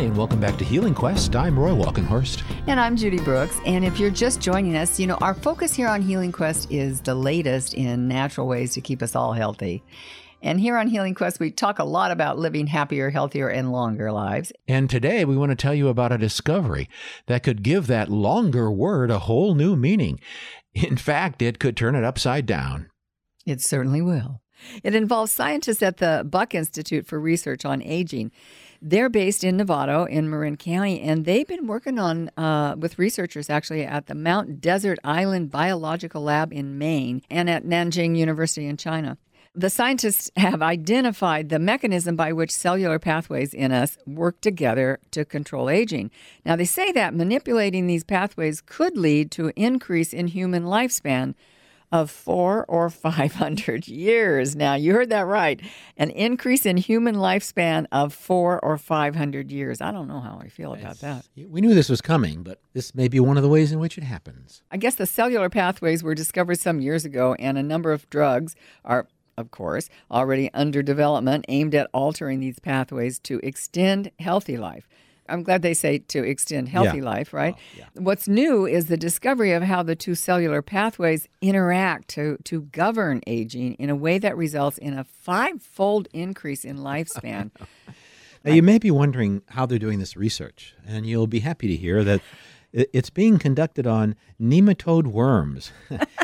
Hi, and welcome back to Healing Quest. I'm Roy Walkenhorst. And I'm Judy Brooks. And if you're just joining us, you know, our focus here on Healing Quest is the latest in natural ways to keep us all healthy. And here on Healing Quest, we talk a lot about living happier, healthier, and longer lives. And today we want to tell you about a discovery that could give that longer word a whole new meaning. In fact, it could turn it upside down. It certainly will. It involves scientists at the Buck Institute for Research on Aging. They're based in Novato in Marin County, and they've been working on uh, with researchers actually at the Mount Desert Island Biological Lab in Maine and at Nanjing University in China. The scientists have identified the mechanism by which cellular pathways in us work together to control aging. Now, they say that manipulating these pathways could lead to an increase in human lifespan of four or 500 years. Now, you heard that right. An increase in human lifespan of four or 500 years. I don't know how I feel about it's, that. We knew this was coming, but this may be one of the ways in which it happens. I guess the cellular pathways were discovered some years ago, and a number of drugs are of course, already under development aimed at altering these pathways to extend healthy life. I'm glad they say to extend healthy yeah. life, right? Oh, yeah. What's new is the discovery of how the two cellular pathways interact to, to govern aging in a way that results in a five fold increase in lifespan. now, you may be wondering how they're doing this research, and you'll be happy to hear that it's being conducted on nematode worms.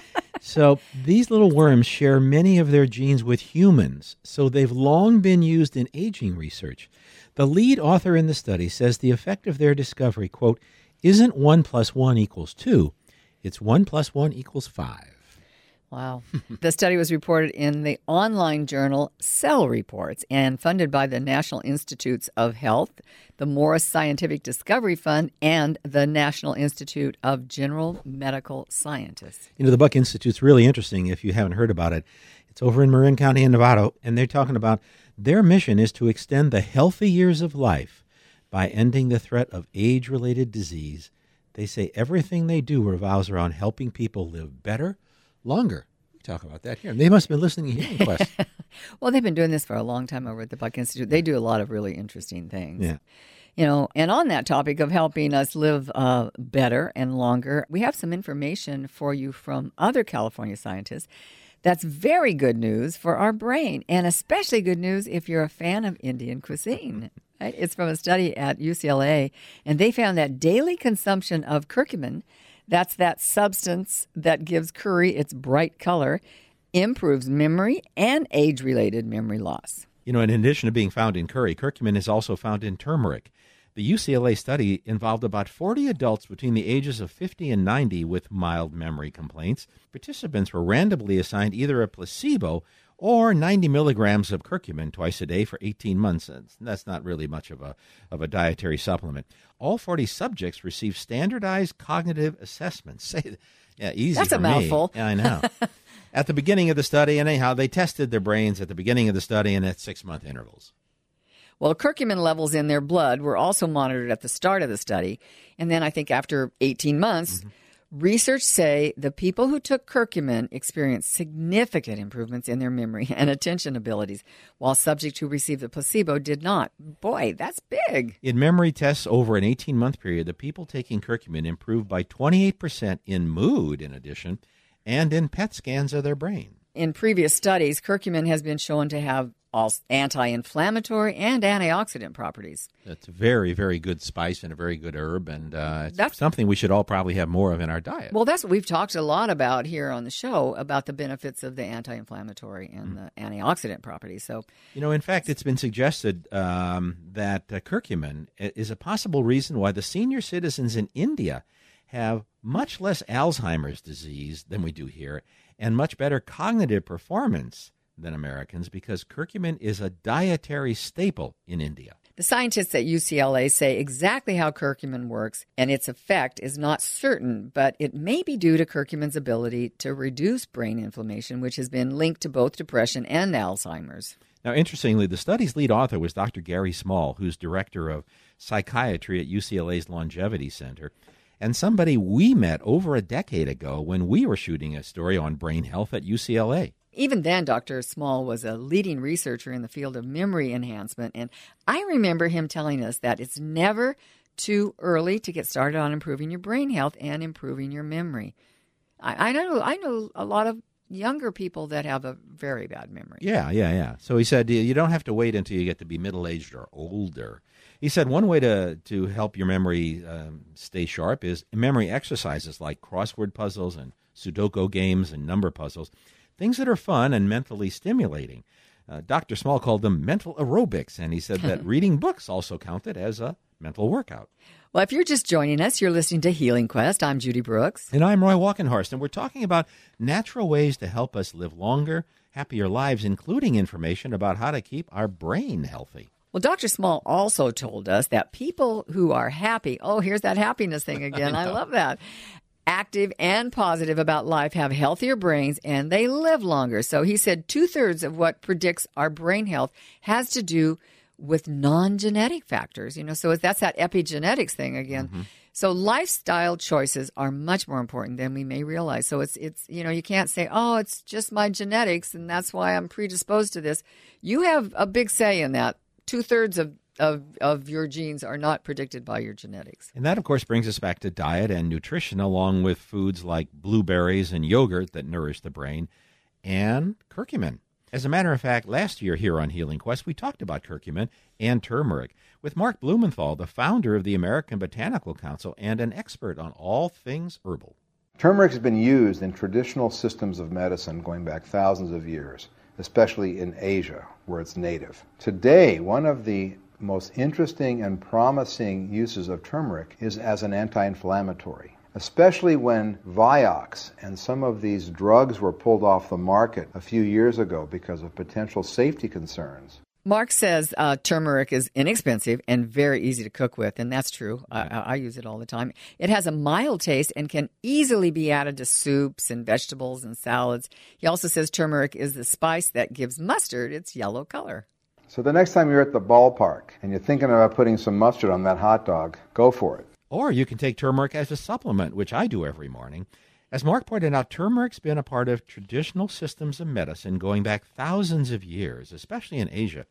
so these little worms share many of their genes with humans, so they've long been used in aging research. The lead author in the study says the effect of their discovery, quote, isn't 1 plus 1 equals 2, it's 1 plus 1 equals 5. Wow. the study was reported in the online journal Cell Reports and funded by the National Institutes of Health, the Morris Scientific Discovery Fund, and the National Institute of General Medical Scientists. You know, the Buck Institute's really interesting if you haven't heard about it. It's over in Marin County in Novato, and they're talking about their mission is to extend the healthy years of life by ending the threat of age related disease. They say everything they do revolves around helping people live better, longer. We talk about that here. They must have been listening to Healing Quest. well, they've been doing this for a long time over at the Buck Institute. They do a lot of really interesting things. Yeah. You know, and on that topic of helping us live uh, better and longer, we have some information for you from other California scientists that's very good news for our brain, and especially good news if you're a fan of Indian cuisine. Right? It's from a study at UCLA, and they found that daily consumption of curcumin, that's that substance that gives curry its bright color, improves memory and age related memory loss. You know, in addition to being found in curry, curcumin is also found in turmeric. The UCLA study involved about 40 adults between the ages of 50 and 90 with mild memory complaints. Participants were randomly assigned either a placebo or 90 milligrams of curcumin twice a day for 18 months. That's not really much of a, of a dietary supplement. All 40 subjects received standardized cognitive assessments. Say, yeah, easy. That's a mouthful. Yeah, I know. at the beginning of the study, and anyhow, they tested their brains at the beginning of the study and at six month intervals. Well, curcumin levels in their blood were also monitored at the start of the study. And then I think after 18 months, mm-hmm. Research say the people who took curcumin experienced significant improvements in their memory and attention abilities, while subjects who received the placebo did not. Boy, that's big. In memory tests over an 18 month period, the people taking curcumin improved by 28% in mood, in addition, and in PET scans of their brain. In previous studies, curcumin has been shown to have anti-inflammatory and antioxidant properties. It's a very, very good spice and a very good herb, and uh, it's that's, something we should all probably have more of in our diet. Well, that's what we've talked a lot about here on the show about the benefits of the anti-inflammatory and mm. the antioxidant properties. So, you know, in fact, it's been suggested um, that uh, curcumin is a possible reason why the senior citizens in India have much less Alzheimer's disease than we do here, and much better cognitive performance than Americans because curcumin is a dietary staple in India. The scientists at UCLA say exactly how curcumin works and its effect is not certain, but it may be due to curcumin's ability to reduce brain inflammation, which has been linked to both depression and Alzheimer's. Now, interestingly, the study's lead author was Dr. Gary Small, who's director of psychiatry at UCLA's Longevity Center. And somebody we met over a decade ago when we were shooting a story on brain health at UCLA. Even then, Dr. Small was a leading researcher in the field of memory enhancement. And I remember him telling us that it's never too early to get started on improving your brain health and improving your memory. I, I know I know a lot of younger people that have a very bad memory. Yeah, yeah, yeah. So he said you don't have to wait until you get to be middle aged or older. He said one way to to help your memory um, stay sharp is memory exercises like crossword puzzles and Sudoku games and number puzzles, things that are fun and mentally stimulating. Uh, Dr. Small called them mental aerobics, and he said that reading books also counted as a mental workout. Well, if you're just joining us, you're listening to Healing Quest. I'm Judy Brooks. And I'm Roy Walkenhorst, and we're talking about natural ways to help us live longer, happier lives, including information about how to keep our brain healthy. Well, Dr. Small also told us that people who are happy, oh, here's that happiness thing again. I, I love that. Active and positive about life have healthier brains and they live longer. So he said two thirds of what predicts our brain health has to do with non-genetic factors you know so that's that epigenetics thing again mm-hmm. so lifestyle choices are much more important than we may realize so it's it's you know you can't say oh it's just my genetics and that's why i'm predisposed to this you have a big say in that two-thirds of of, of your genes are not predicted by your genetics. And that, of course, brings us back to diet and nutrition, along with foods like blueberries and yogurt that nourish the brain, and curcumin. As a matter of fact, last year here on Healing Quest, we talked about curcumin and turmeric with Mark Blumenthal, the founder of the American Botanical Council and an expert on all things herbal. Turmeric has been used in traditional systems of medicine going back thousands of years, especially in Asia, where it's native. Today, one of the most interesting and promising uses of turmeric is as an anti inflammatory especially when Vioxx and some of these drugs were pulled off the market a few years ago because of potential safety concerns. Mark says uh, turmeric is inexpensive and very easy to cook with, and that's true. I, I, use it all the time. It has a mild taste and can easily be added to soups and vegetables and salads. He also says turmeric is the spice that gives mustard its yellow color. So the next time you're at the ballpark and you're thinking about putting some mustard on that hot dog, go for it. Or you can take turmeric as a supplement, which I do every morning. As Mark pointed out, turmeric's been a part of traditional systems of medicine going back thousands of years, especially in Asia.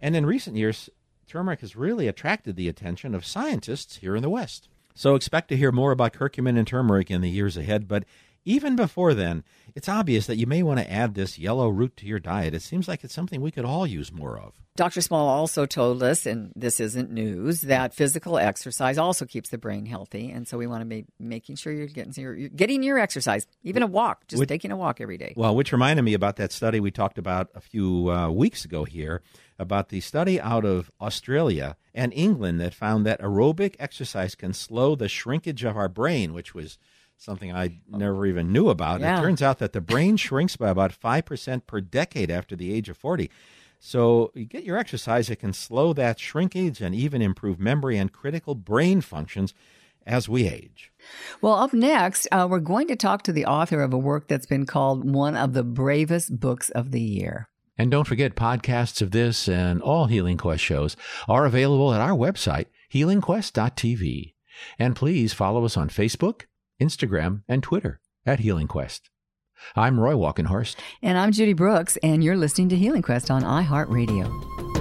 And in recent years, turmeric has really attracted the attention of scientists here in the West. So expect to hear more about curcumin and turmeric in the years ahead, but even before then, it's obvious that you may want to add this yellow root to your diet. It seems like it's something we could all use more of. Dr. Small also told us, and this isn't news, that physical exercise also keeps the brain healthy, and so we want to be making sure you're getting your you're getting your exercise, even a walk, just which, taking a walk every day. Well, which reminded me about that study we talked about a few uh, weeks ago here about the study out of Australia and England that found that aerobic exercise can slow the shrinkage of our brain, which was something I never even knew about. Yeah. It turns out that the brain shrinks by about 5% per decade after the age of 40. So you get your exercise, it can slow that shrinkage and even improve memory and critical brain functions as we age. Well, up next, uh, we're going to talk to the author of a work that's been called one of the bravest books of the year. And don't forget, podcasts of this and all Healing Quest shows are available at our website, healingquest.tv. And please follow us on Facebook, Instagram, and Twitter at Healing Quest. I'm Roy Walkenhorst. And I'm Judy Brooks, and you're listening to Healing Quest on iHeartRadio.